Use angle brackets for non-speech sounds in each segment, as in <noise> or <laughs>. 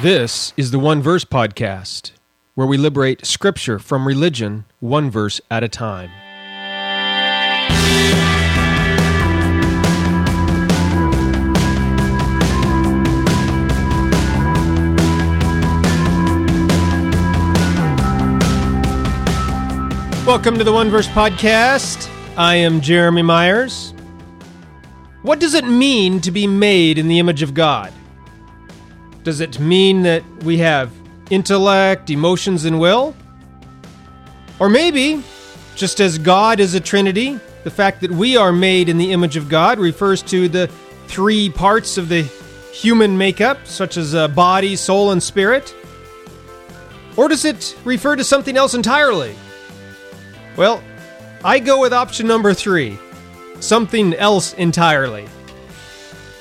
This is the One Verse Podcast, where we liberate Scripture from religion one verse at a time. Welcome to the One Verse Podcast. I am Jeremy Myers. What does it mean to be made in the image of God? Does it mean that we have intellect, emotions, and will? Or maybe, just as God is a Trinity, the fact that we are made in the image of God refers to the three parts of the human makeup, such as a body, soul, and spirit? Or does it refer to something else entirely? Well, I go with option number three something else entirely.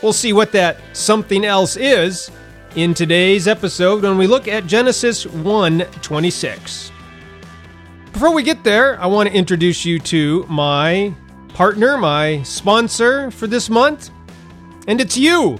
We'll see what that something else is in today's episode when we look at Genesis 1 26. Before we get there, I want to introduce you to my partner, my sponsor for this month, and it's you.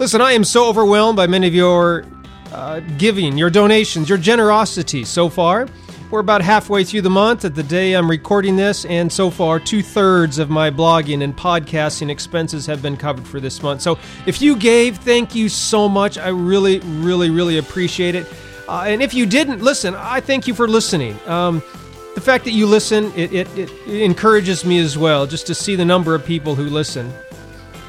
Listen, I am so overwhelmed by many of your uh, giving, your donations, your generosity so far. We're about halfway through the month at the day I'm recording this, and so far, two thirds of my blogging and podcasting expenses have been covered for this month. So if you gave, thank you so much. I really, really, really appreciate it. Uh, and if you didn't listen, I thank you for listening. Um, the fact that you listen, it, it, it, encourages me as well, just to see the number of people who listen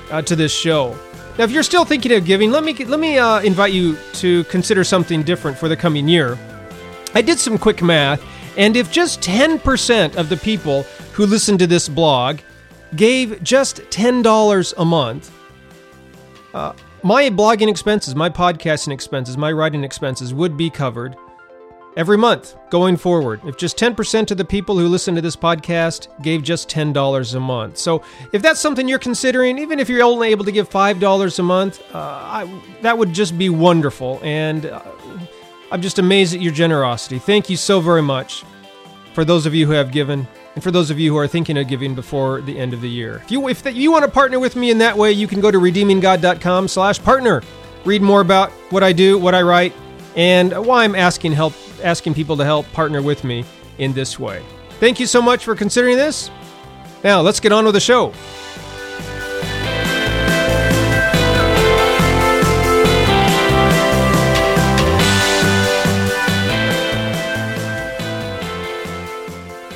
uh, to this show. Now, if you're still thinking of giving, let me let me uh, invite you to consider something different for the coming year. I did some quick math, and if just 10% of the people who listen to this blog gave just $10 a month, uh, my blogging expenses, my podcasting expenses, my writing expenses would be covered every month going forward. If just 10% of the people who listen to this podcast gave just $10 a month. So if that's something you're considering, even if you're only able to give $5 a month, uh, I, that would just be wonderful. And uh, I'm just amazed at your generosity. Thank you so very much for those of you who have given and for those of you who are thinking of giving before the end of the year. If you if you want to partner with me in that way, you can go to redeeminggod.com/partner. Read more about what I do, what I write, and why I'm asking help asking people to help partner with me in this way. Thank you so much for considering this. Now, let's get on with the show.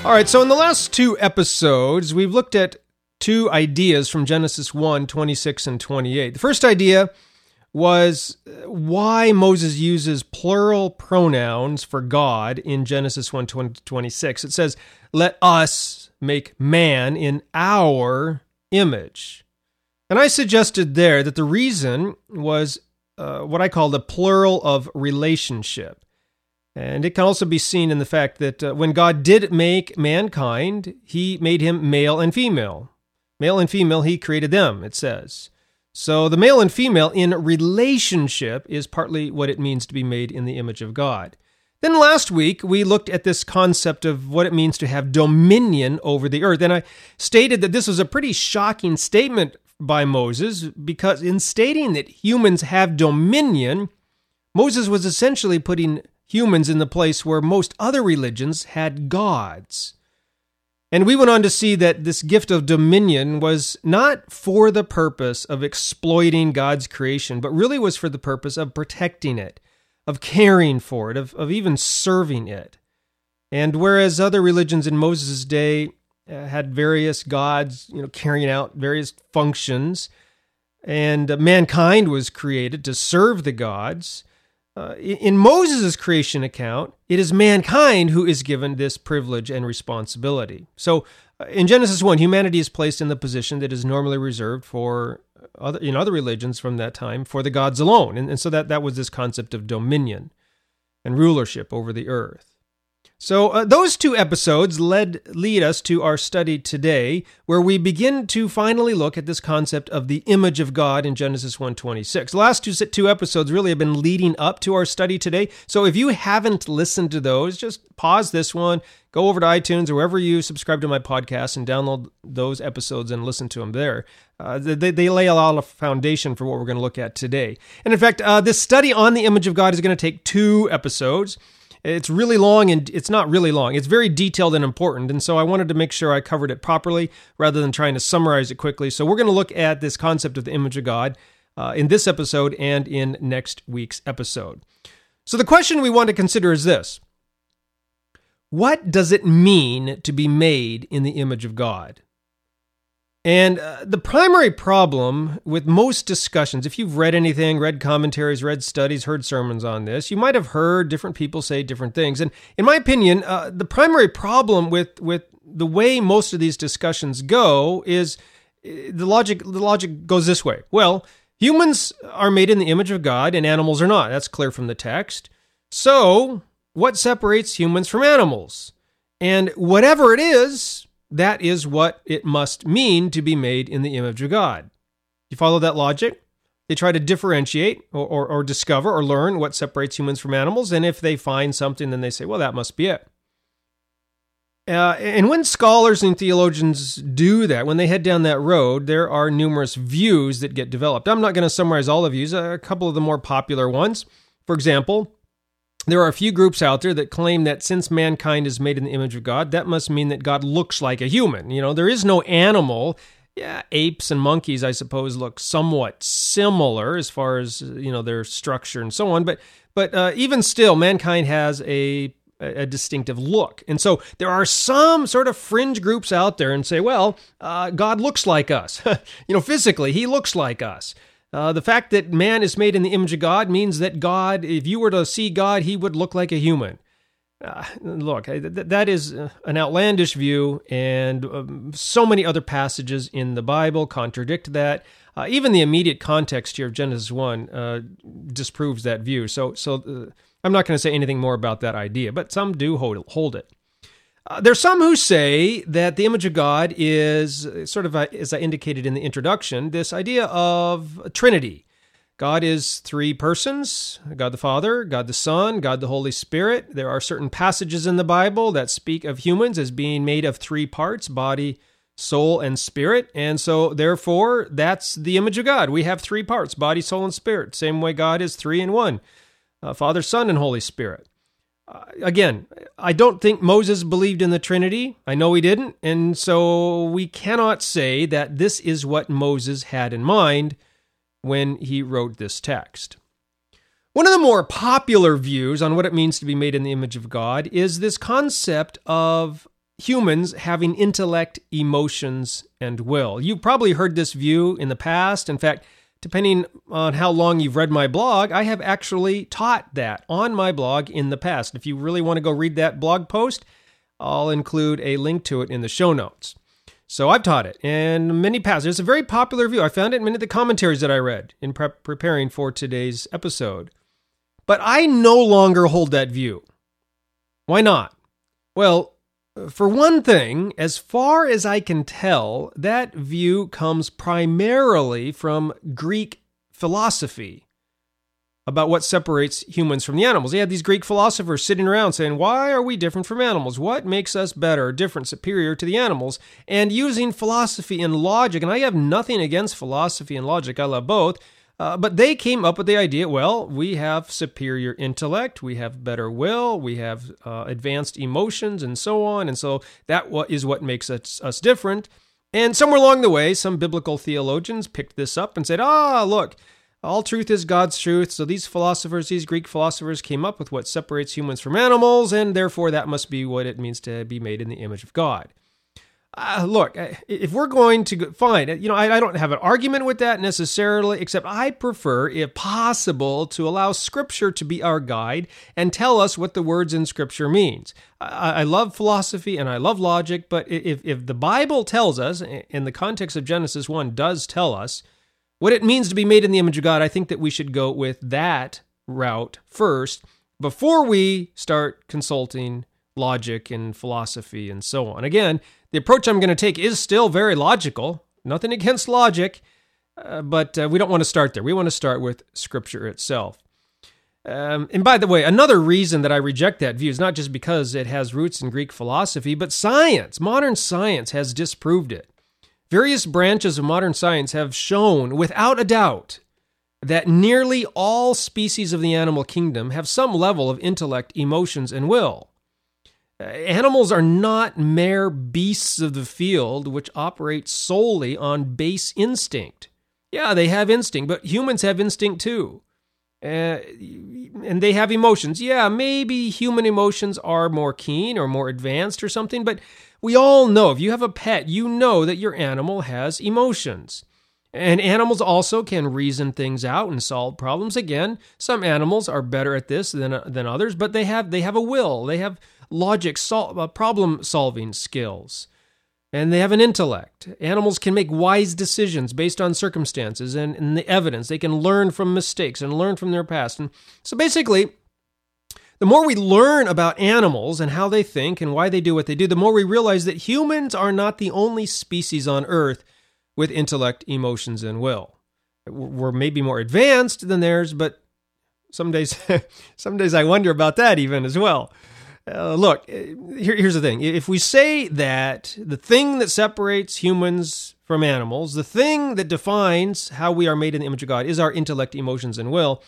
All right, so in the last two episodes, we've looked at two ideas from Genesis 1 26 and 28. The first idea was why Moses uses plural pronouns for God in Genesis 1 26. It says, Let us make man in our image. And I suggested there that the reason was uh, what I call the plural of relationship. And it can also be seen in the fact that uh, when God did make mankind, he made him male and female. Male and female, he created them, it says. So the male and female in relationship is partly what it means to be made in the image of God. Then last week, we looked at this concept of what it means to have dominion over the earth. And I stated that this was a pretty shocking statement by Moses because in stating that humans have dominion, Moses was essentially putting humans in the place where most other religions had gods. And we went on to see that this gift of dominion was not for the purpose of exploiting God's creation, but really was for the purpose of protecting it, of caring for it, of, of even serving it. And whereas other religions in Moses' day uh, had various gods, you know, carrying out various functions, and mankind was created to serve the gods, uh, in Moses' creation account, it is mankind who is given this privilege and responsibility. So uh, in Genesis 1, humanity is placed in the position that is normally reserved for other, in other religions from that time for the gods alone. And, and so that, that was this concept of dominion and rulership over the earth. So uh, those two episodes led lead us to our study today where we begin to finally look at this concept of the image of God in Genesis 1:26. The last two two episodes really have been leading up to our study today. So if you haven't listened to those, just pause this one, go over to iTunes or wherever you subscribe to my podcast and download those episodes and listen to them there. Uh, they, they lay a lot of foundation for what we're going to look at today. And in fact, uh, this study on the image of God is going to take two episodes. It's really long and it's not really long. It's very detailed and important. And so I wanted to make sure I covered it properly rather than trying to summarize it quickly. So we're going to look at this concept of the image of God uh, in this episode and in next week's episode. So the question we want to consider is this What does it mean to be made in the image of God? And uh, the primary problem with most discussions, if you've read anything, read commentaries, read studies, heard sermons on this, you might have heard different people say different things. And in my opinion, uh, the primary problem with with the way most of these discussions go is uh, the logic. The logic goes this way: Well, humans are made in the image of God, and animals are not. That's clear from the text. So, what separates humans from animals? And whatever it is, that is what it must mean to be made in the image of God. You follow that logic? They try to differentiate or, or, or, discover or learn what separates humans from animals. And if they find something, then they say, well, that must be it. Uh, and when scholars and theologians do that, when they head down that road, there are numerous views that get developed. I'm not going to summarize all of views, a couple of the more popular ones. For example, there are a few groups out there that claim that since mankind is made in the image of God, that must mean that God looks like a human. You know, there is no animal. Yeah, apes and monkeys, I suppose, look somewhat similar as far as you know their structure and so on. But but uh, even still, mankind has a a distinctive look. And so there are some sort of fringe groups out there and say, well, uh, God looks like us. <laughs> you know, physically, he looks like us. Uh, the fact that man is made in the image of God means that God, if you were to see God, he would look like a human. Uh, look, th- that is uh, an outlandish view, and um, so many other passages in the Bible contradict that. Uh, even the immediate context here of Genesis 1 uh, disproves that view. So, so uh, I'm not going to say anything more about that idea, but some do hold, hold it. Uh, there's some who say that the image of God is sort of, a, as I indicated in the introduction, this idea of Trinity. God is three persons God the Father, God the Son, God the Holy Spirit. There are certain passages in the Bible that speak of humans as being made of three parts body, soul, and spirit. And so, therefore, that's the image of God. We have three parts body, soul, and spirit. Same way God is three in one uh, Father, Son, and Holy Spirit. Uh, again, I don't think Moses believed in the Trinity. I know he didn't. And so we cannot say that this is what Moses had in mind when he wrote this text. One of the more popular views on what it means to be made in the image of God is this concept of humans having intellect, emotions, and will. You've probably heard this view in the past. In fact, Depending on how long you've read my blog, I have actually taught that on my blog in the past. If you really want to go read that blog post, I'll include a link to it in the show notes. So I've taught it, and many passages. It's a very popular view. I found it in many of the commentaries that I read in prep preparing for today's episode. But I no longer hold that view. Why not? Well, for one thing, as far as I can tell, that view comes primarily from Greek philosophy about what separates humans from the animals. They had these Greek philosophers sitting around saying, Why are we different from animals? What makes us better, different, superior to the animals? And using philosophy and logic, and I have nothing against philosophy and logic, I love both uh, but they came up with the idea well, we have superior intellect, we have better will, we have uh, advanced emotions, and so on. And so that is what makes us, us different. And somewhere along the way, some biblical theologians picked this up and said, ah, look, all truth is God's truth. So these philosophers, these Greek philosophers, came up with what separates humans from animals, and therefore that must be what it means to be made in the image of God uh, look, uh, if we're going to go, fine, uh, you know, I, I, don't have an argument with that necessarily, except I prefer, if possible, to allow Scripture to be our guide and tell us what the words in Scripture means. I, I love philosophy and I love logic, but if, if the Bible tells us, in the context of Genesis 1, does tell us what it means to be made in the image of God, I think that we should go with that route first before we start consulting logic and philosophy and so on. Again, the approach I'm going to take is still very logical, nothing against logic, uh, but uh, we don't want to start there. We want to start with Scripture itself. Um, and by the way, another reason that I reject that view is not just because it has roots in Greek philosophy, but science, modern science, has disproved it. Various branches of modern science have shown, without a doubt, that nearly all species of the animal kingdom have some level of intellect, emotions, and will. Uh, animals are not mere beasts of the field which operate solely on base instinct. Yeah, they have instinct, but humans have instinct too. Uh, and they have emotions. Yeah, maybe human emotions are more keen or more advanced or something, but we all know if you have a pet, you know that your animal has emotions. And animals also can reason things out and solve problems. Again, some animals are better at this than, than others, but they have they have a will. They have logic, sol- uh, problem solving skills and they have an intellect. Animals can make wise decisions based on circumstances and, and, the evidence. They can learn from mistakes and learn from their past. And so basically, the more we learn about animals and how they think and why they do what they do, the more we realize that humans are not the only species on Earth with intellect, emotions, and will. We're maybe more advanced than theirs, but some days, <laughs> some days I wonder about that even as well. Uh, look, uh, here, here's the thing. If we say that the thing that separates humans from animals, the thing that defines how we are made in the image of God is our intellect, emotions, and will,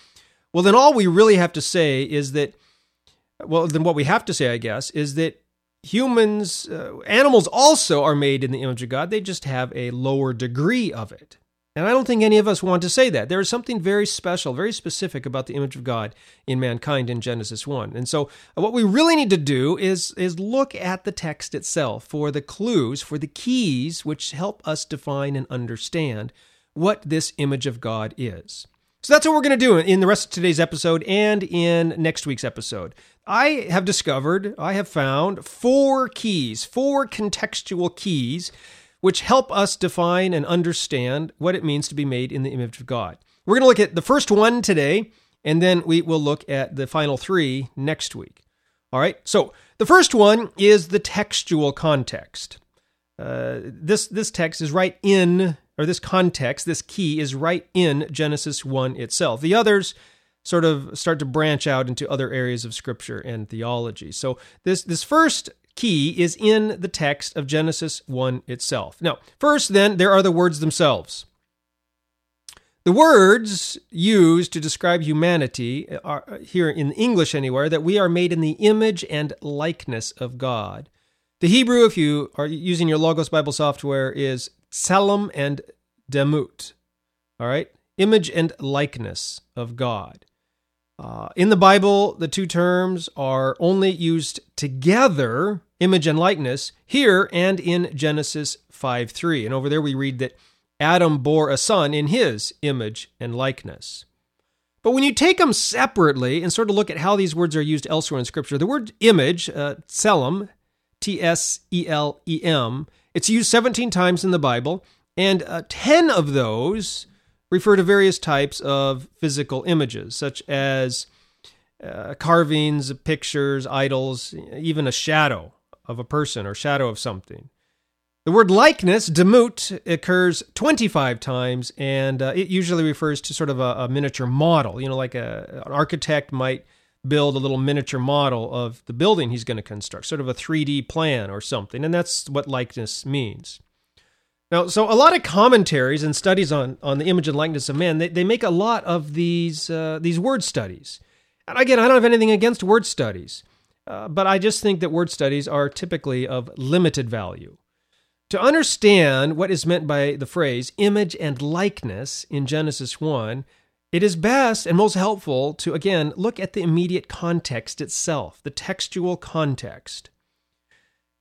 well, then all we really have to say is that, well, then what we have to say, I guess, is that humans, uh, animals also are made in the image of God. They just have a lower degree of it. And I don't think any of us want to say that. There is something very special, very specific about the image of God in mankind in Genesis 1. And so uh, what we really need to do is, is look at the text itself for the clues, for the keys which help us define and understand what this image of God is. So that's what we're going to do in the rest of today's episode and in next week's episode. I have discovered, I have found four keys, four contextual keys which help us define and understand what it means to be made in the image of God. We're going to look at the first one today, and then we will look at the final three next week. All right, so the first one is the textual context. Uh, this this text is right in, or this context, this key is right in Genesis 1 itself. The others sort of start to branch out into other areas of scripture and theology. So this this first key is in the text of Genesis 1 itself. Now, first, then, there are the words themselves. The words used to describe humanity are here in English anywhere that we are made in the image and likeness of God. The Hebrew, if you are using your Logos Bible software, is tselem and demut. All right? Image and likeness of God. Uh, in the Bible, the two terms are only used together, image and likeness, here and in Genesis 5 3. And over there we read that Adam bore a son in his image and likeness. But when you take them separately and sort of look at how these words are used elsewhere in Scripture, the word image, uh, tselem, T S E L E M, it's used 17 times in the Bible, and uh, 10 of those refer to various types of physical images, such as uh, carvings, pictures, idols, even a shadow of a person or shadow of something. The word likeness, demut, occurs 25 times, and uh, it usually refers to sort of a, a miniature model. You know, like a, an architect might build a little miniature model of the building he's going to construct, sort of a 3D plan or something, and that's what likeness means. Now, so a lot of commentaries and studies on, on the image and likeness of man, they, they make a lot of these uh, these word studies. And again, I don't have anything against word studies, uh, but I just think that word studies are typically of limited value. To understand what is meant by the phrase image and likeness in Genesis 1, it is best and most helpful to, again, look at the immediate context itself, the textual context.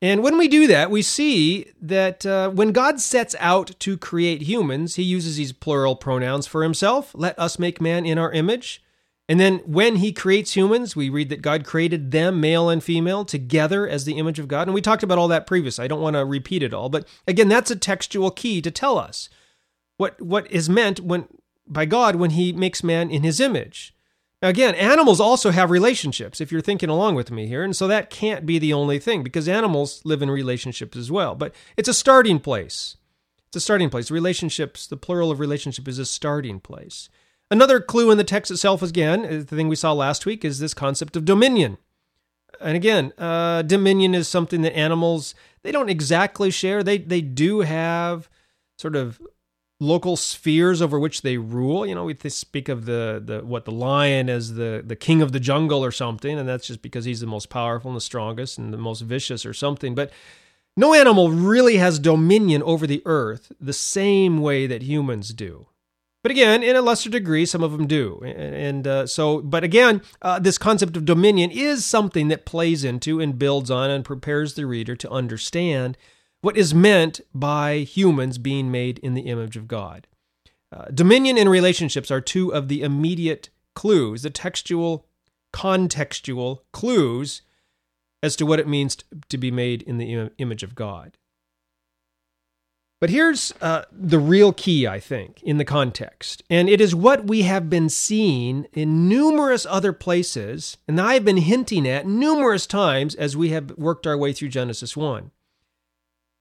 And when we do that, we see that uh, when God sets out to create humans, he uses these plural pronouns for himself. Let us make man in our image. And then when he creates humans, we read that God created them, male and female, together as the image of God. And we talked about all that previously. I don't want to repeat it all. But again, that's a textual key to tell us what, what is meant when, by God when he makes man in his image. Again, animals also have relationships, if you're thinking along with me here. And so that can't be the only thing because animals live in relationships as well. But it's a starting place. It's a starting place. Relationships, the plural of relationship is a starting place. Another clue in the text itself, again, the thing we saw last week, is this concept of dominion. And again, uh, dominion is something that animals they don't exactly share. They they do have sort of local spheres over which they rule. You know, we speak of the the what the lion as the the king of the jungle or something, and that's just because he's the most powerful and the strongest and the most vicious or something. But no animal really has dominion over the earth the same way that humans do. But again, in a lesser degree, some of them do. And uh, so, but again, uh, this concept of dominion is something that plays into and builds on and prepares the reader to understand what is meant by humans being made in the image of God. Uh, dominion and relationships are two of the immediate clues, the textual, contextual clues as to what it means to be made in the image of God. But here's uh, the real key, I think, in the context. And it is what we have been seeing in numerous other places, and I have been hinting at numerous times as we have worked our way through Genesis 1.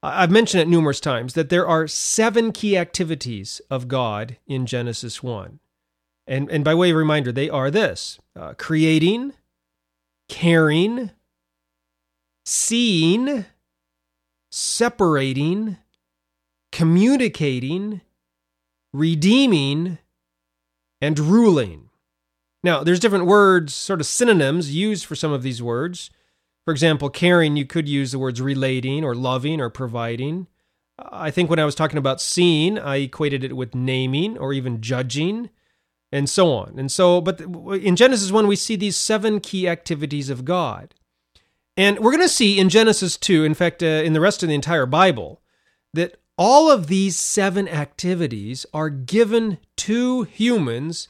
I've mentioned it numerous times that there are seven key activities of God in Genesis 1. And, and by way of reminder, they are this uh, creating, caring, seeing, separating, communicating, redeeming, and ruling. Now, there's different words, sort of synonyms used for some of these words. For example, caring, you could use the words relating or loving or providing. I think when I was talking about seeing, I equated it with naming or even judging and so on. And so, but in Genesis 1, we see these seven key activities of God. And we're going to see in Genesis 2, in fact, uh, in the rest of the entire Bible, that all of these seven activities are given to humans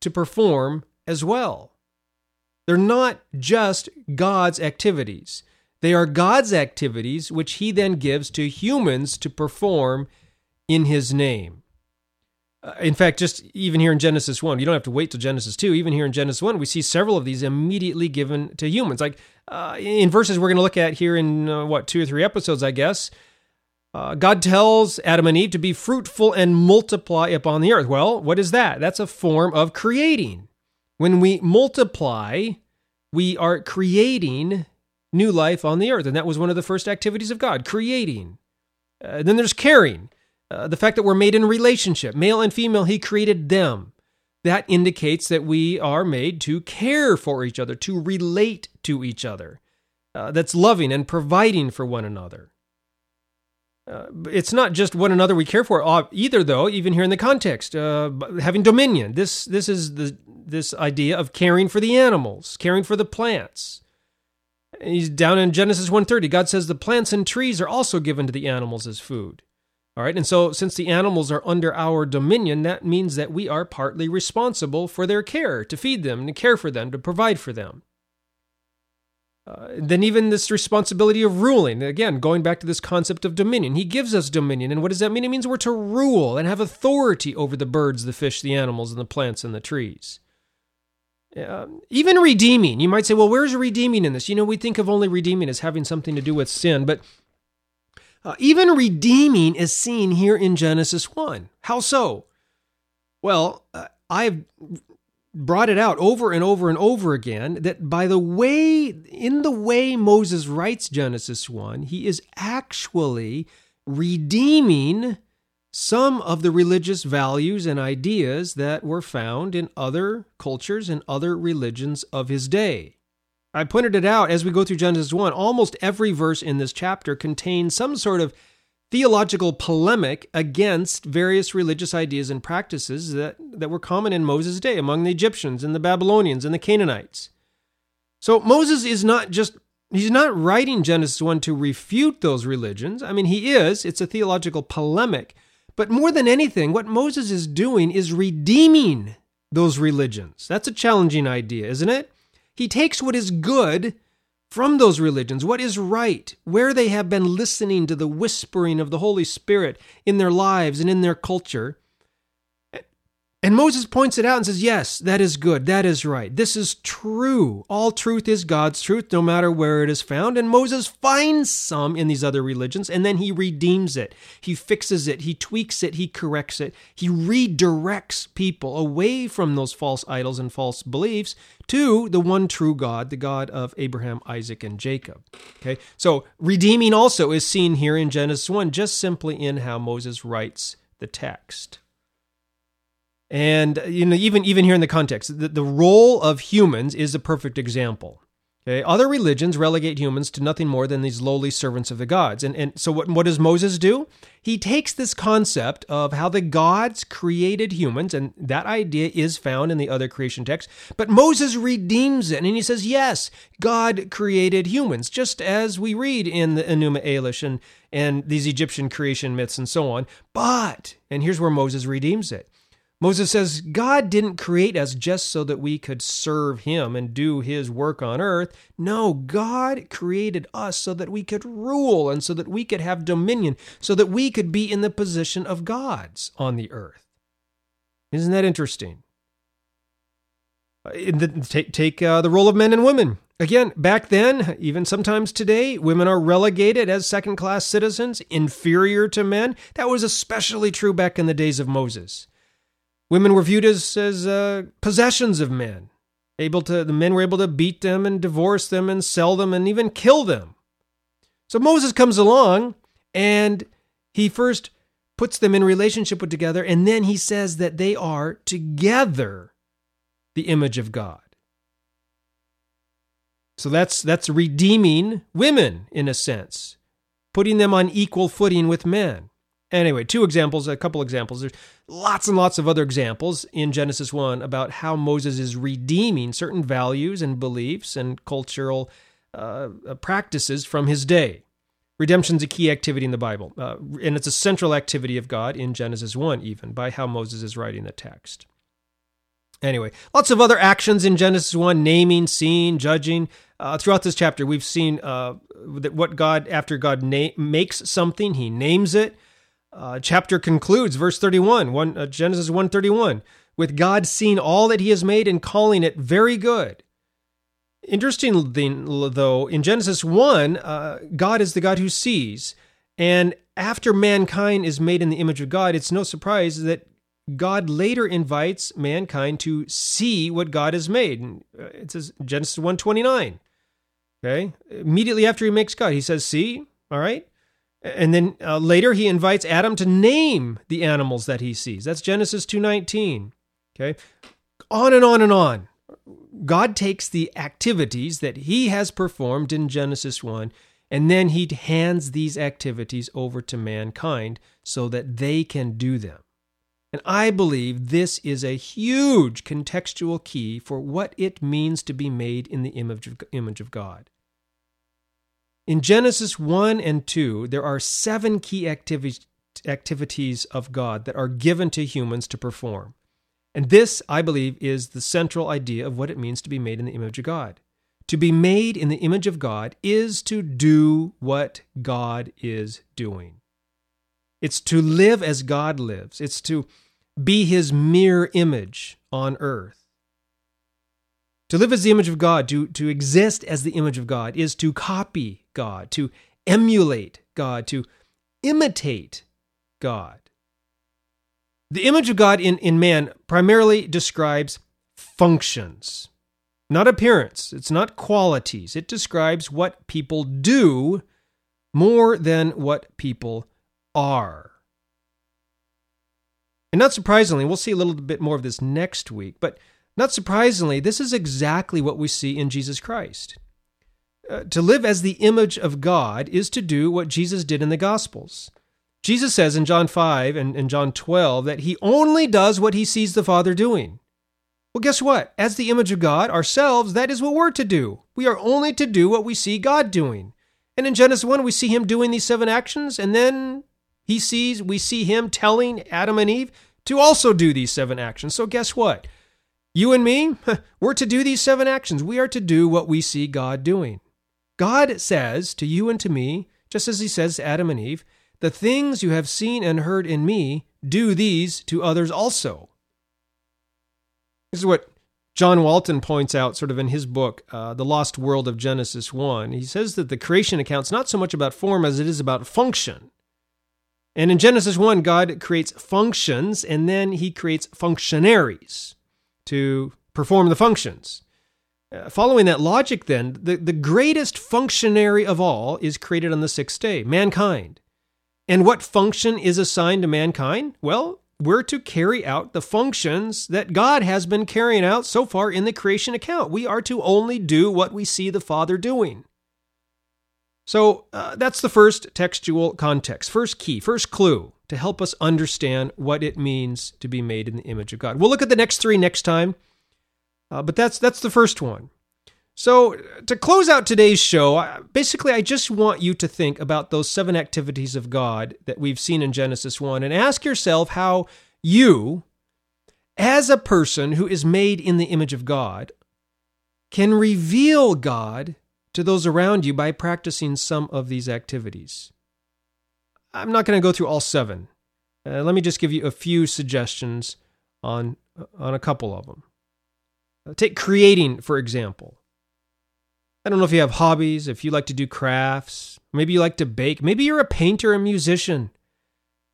to perform as well. They're not just God's activities. They are God's activities which he then gives to humans to perform in his name. Uh, in fact, just even here in Genesis 1, you don't have to wait till Genesis 2. Even here in Genesis 1, we see several of these immediately given to humans. Like uh, in verses we're going to look at here in uh, what, two or three episodes, I guess. Uh, God tells Adam and Eve to be fruitful and multiply upon the earth. Well, what is that? That's a form of creating. When we multiply, we are creating new life on the earth. And that was one of the first activities of God, creating. Uh, then there's caring. Uh, the fact that we're made in relationship, male and female, He created them. That indicates that we are made to care for each other, to relate to each other. Uh, that's loving and providing for one another. Uh, it's not just one another we care for uh, either, though. Even here in the context, uh, having dominion. This this is the this idea of caring for the animals, caring for the plants. He's down in Genesis 1:30. God says the plants and trees are also given to the animals as food. All right, and so since the animals are under our dominion, that means that we are partly responsible for their care, to feed them, to care for them, to provide for them. Uh, then even this responsibility of ruling. Again going back to this concept of dominion. He gives us dominion and what does that mean? It means we're to rule and have authority over the birds the fish the animals and the plants and the trees. Uh, even redeeming. You might say well where's redeeming in this? You know we think of only redeeming as having something to do with sin but uh, even redeeming is seen here in genesis 1 how so? Well uh, i've brought it out over and over and over again that by the way, in the way Moses writes Genesis 1, he is actually redeeming some of the religious values and ideas that were found in other cultures and other religions of his day. I pointed it out as we go through Genesis 1. Almost every verse in this chapter contains some sort of theological polemic against various religious ideas and practices that, that were common in Moses' day among the Egyptians and the Babylonians and the Canaanites. So Moses is not just he's not writing Genesis 1 to refute those religions. I mean, he is, it's a theological polemic. But more than anything, what Moses is doing is redeeming those religions. That's a challenging idea, isn't it? He takes what is good from those religions, what is right, where they have been listening to the whispering of the Holy Spirit in their lives and in their culture. And Moses points it out and says, Yes, that is good. That is right. This is true. All truth is God's truth, no matter where it is found. And Moses finds some in these other religions, and then he redeems it. He fixes it. He tweaks it. He corrects it. He redirects people away from those false idols and false beliefs to the one true God, the God of Abraham, Isaac, and Jacob. Okay, so redeeming also is seen here in Genesis 1, just simply in how Moses writes the text. And uh, you know, even even here in the context, the, the role of humans is a perfect example. Okay? Other religions relegate humans to nothing more than these lowly servants of the gods. And, and so, what, what does Moses do? He takes this concept of how the gods created humans, and that idea is found in the other creation texts, but Moses redeems it. And he says, yes, God created humans, just as we read in the Enuma Elish and, and these Egyptian creation myths and so on. But, and here's where Moses redeems it Moses says, God didn't create us just so that we could serve him and do his work on earth. No, God created us so that we could rule and so that we could have dominion, so that we could be in the position of gods on the earth. Isn't that interesting? Uh, take take uh, the role of men and women. Again, back then, even sometimes today, women are relegated as second class citizens, inferior to men. That was especially true back in the days of Moses. Women were viewed as, as uh, possessions of men. Able to, the men were able to beat them and divorce them and sell them and even kill them. So Moses comes along and he first puts them in relationship with together, and then he says that they are together the image of God. So that's that's redeeming women in a sense, putting them on equal footing with men. Anyway, two examples, a couple examples. There's lots and lots of other examples in Genesis 1 about how Moses is redeeming certain values and beliefs and cultural uh, uh practices from his day. Redemption is a key activity in the Bible, uh, and it's a central activity of God in Genesis 1, even by how Moses is writing the text. Anyway, lots of other actions in Genesis 1 naming, seeing, judging. Uh, throughout this chapter, we've seen uh, that what God, after God na- makes something, he names it. Uh, chapter concludes, verse 31, one, uh, Genesis 131, with God seeing all that he has made and calling it very good. Interesting though, in Genesis 1, uh, God is the God who sees. And after mankind is made in the image of God, it's no surprise that God later invites mankind to see what God has made. Uh, it says Genesis 129. Okay? Immediately after he makes God, he says, See, all right? And then uh, later he invites Adam to name the animals that he sees. That's Genesis 2:19. Okay? On and on and on. God takes the activities that he has performed in Genesis 1 and then he hands these activities over to mankind so that they can do them. And I believe this is a huge contextual key for what it means to be made in the image of, image of God. In Genesis 1 and 2, there are seven key activities, activities of God that are given to humans to perform. And this, I believe, is the central idea of what it means to be made in the image of God. To be made in the image of God is to do what God is doing. It's to live as God lives. It's to be his mirror image on earth. To live as the image of God, to, to exist as the image of God, is to copy God, to emulate God, to imitate God. The image of God in, in man primarily describes functions, not appearance. It's not qualities. It describes what people do more than what people are. And not surprisingly, we'll see a little bit more of this next week, but not surprisingly, this is exactly what we see in Jesus Christ. Uh, to live as the image of God is to do what Jesus did in the Gospels. Jesus says in John 5 and, and John 12 that he only does what he sees the Father doing. Well, guess what? As the image of God ourselves, that is what we're to do. We are only to do what we see God doing. And in Genesis 1, we see him doing these seven actions, and then he sees, we see him telling Adam and Eve to also do these seven actions. So guess what? You and me, <laughs> we're to do these seven actions. We are to do what we see God doing. God says to you and to me, just as he says to Adam and Eve, the things you have seen and heard in me, do these to others also. This is what John Walton points out, sort of in his book, uh, The Lost World of Genesis 1. He says that the creation account's not so much about form as it is about function. And in Genesis 1, God creates functions and then he creates functionaries to perform the functions. Uh, following that logic, then, the, the greatest functionary of all is created on the sixth day mankind. And what function is assigned to mankind? Well, we're to carry out the functions that God has been carrying out so far in the creation account. We are to only do what we see the Father doing. So uh, that's the first textual context, first key, first clue to help us understand what it means to be made in the image of God. We'll look at the next three next time, uh, but that's that's the first one. So to close out today's show, basically I just want you to think about those seven activities of God that we've seen in Genesis 1 and ask yourself how you as a person who is made in the image of God can reveal God to those around you by practicing some of these activities. I'm not going to go through all seven. Uh, let me just give you a few suggestions on, on a couple of them. Uh, take creating, for example. I don't know if you have hobbies, if you like to do crafts, maybe you like to bake, maybe you're a painter, a musician.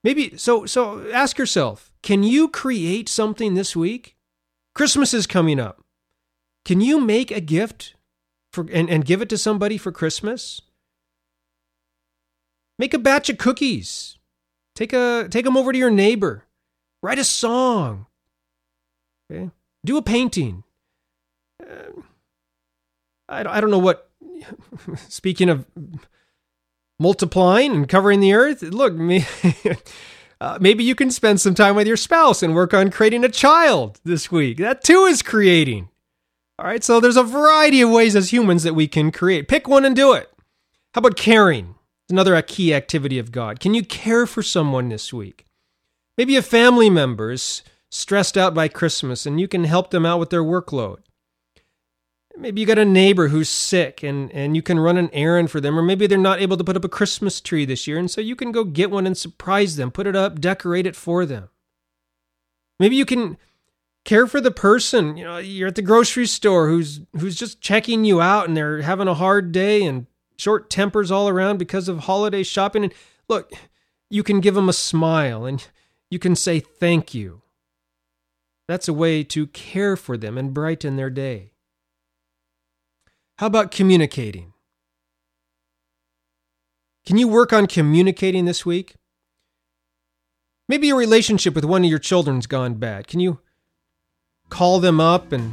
Maybe so so ask yourself, can you create something this week? Christmas is coming up. Can you make a gift for and, and give it to somebody for Christmas. Make a batch of cookies. Take a take them over to your neighbor. Write a song. Okay? Do a painting. Uh, I, I don't know what. <laughs> speaking of multiplying and covering the earth, look, <laughs> me, uh, maybe you can spend some time with your spouse and work on creating a child this week. That too is creating. All right, so there's a variety of ways as humans that we can create. Pick one and do it. How about caring? It's another key activity of God. Can you care for someone this week? Maybe a family member is stressed out by Christmas and you can help them out with their workload. Maybe you got a neighbor who's sick and, and you can run an errand for them, or maybe they're not able to put up a Christmas tree this year, and so you can go get one and surprise them, put it up, decorate it for them. Maybe you can care for the person. You know you're at the grocery store who's who's just checking you out and they're having a hard day and short tempers all around because of holiday shopping. And look you can give them a smile and you can say thank you. That's a way to care for them and brighten their day. How about communicating? Can you work on communicating this week? Maybe your relationship with one of your children's gone bad. Can you call them up and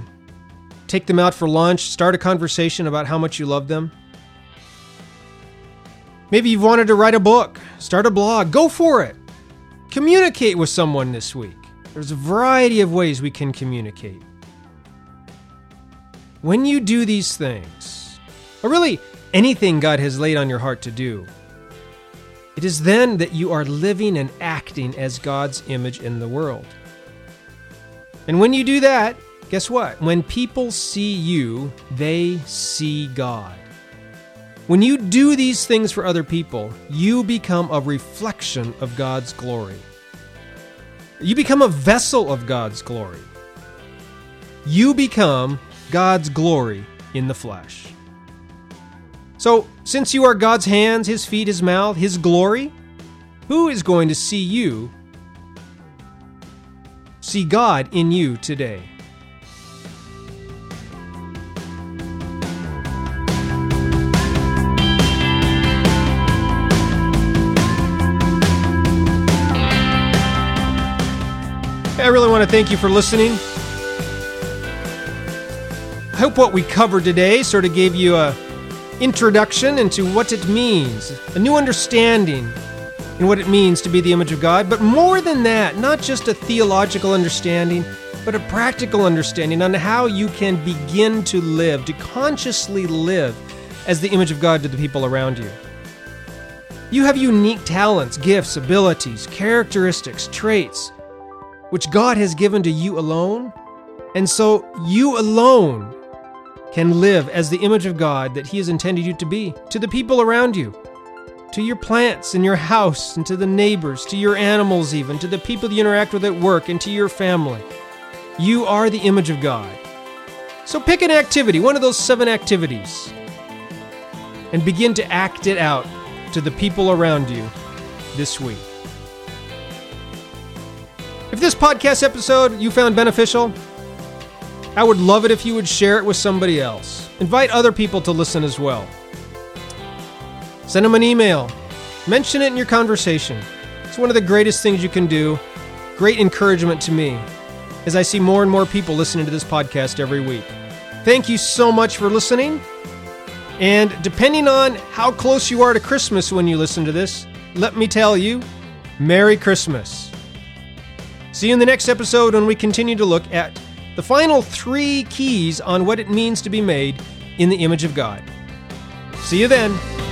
take them out for lunch, start a conversation about how much you love them. Maybe you've wanted to write a book, start a blog, go for it. Communicate with someone this week. There's a variety of ways we can communicate. When you do these things, or really anything God has laid on your heart to do, it is then that you are living and acting as God's image in the world. And when you do that, guess what? When people see you, they see God. When you do these things for other people, you become a reflection of God's glory. You become a vessel of God's glory. You become God's glory in the flesh. So, since you are God's hands, His feet, His mouth, His glory, who is going to see you See God in you today. I really want to thank you for listening. I hope what we covered today sort of gave you a introduction into what it means, a new understanding and what it means to be the image of God, but more than that, not just a theological understanding, but a practical understanding on how you can begin to live, to consciously live as the image of God to the people around you. You have unique talents, gifts, abilities, characteristics, traits, which God has given to you alone, and so you alone can live as the image of God that He has intended you to be to the people around you to your plants in your house, and to the neighbors, to your animals, even, to the people you interact with at work, and to your family. You are the image of God. So pick an activity, one of those seven activities, and begin to act it out to the people around you this week. If this podcast episode you found beneficial, I would love it if you would share it with somebody else. Invite other people to listen as well. Send them an email. Mention it in your conversation. It's one of the greatest things you can do. Great encouragement to me as I see more and more people listening to this podcast every week. Thank you so much for listening. And depending on how close you are to Christmas when you listen to this, let me tell you, Merry Christmas. See you in the next episode when we continue to look at the final three keys on what it means to be made in the image of God. See you then.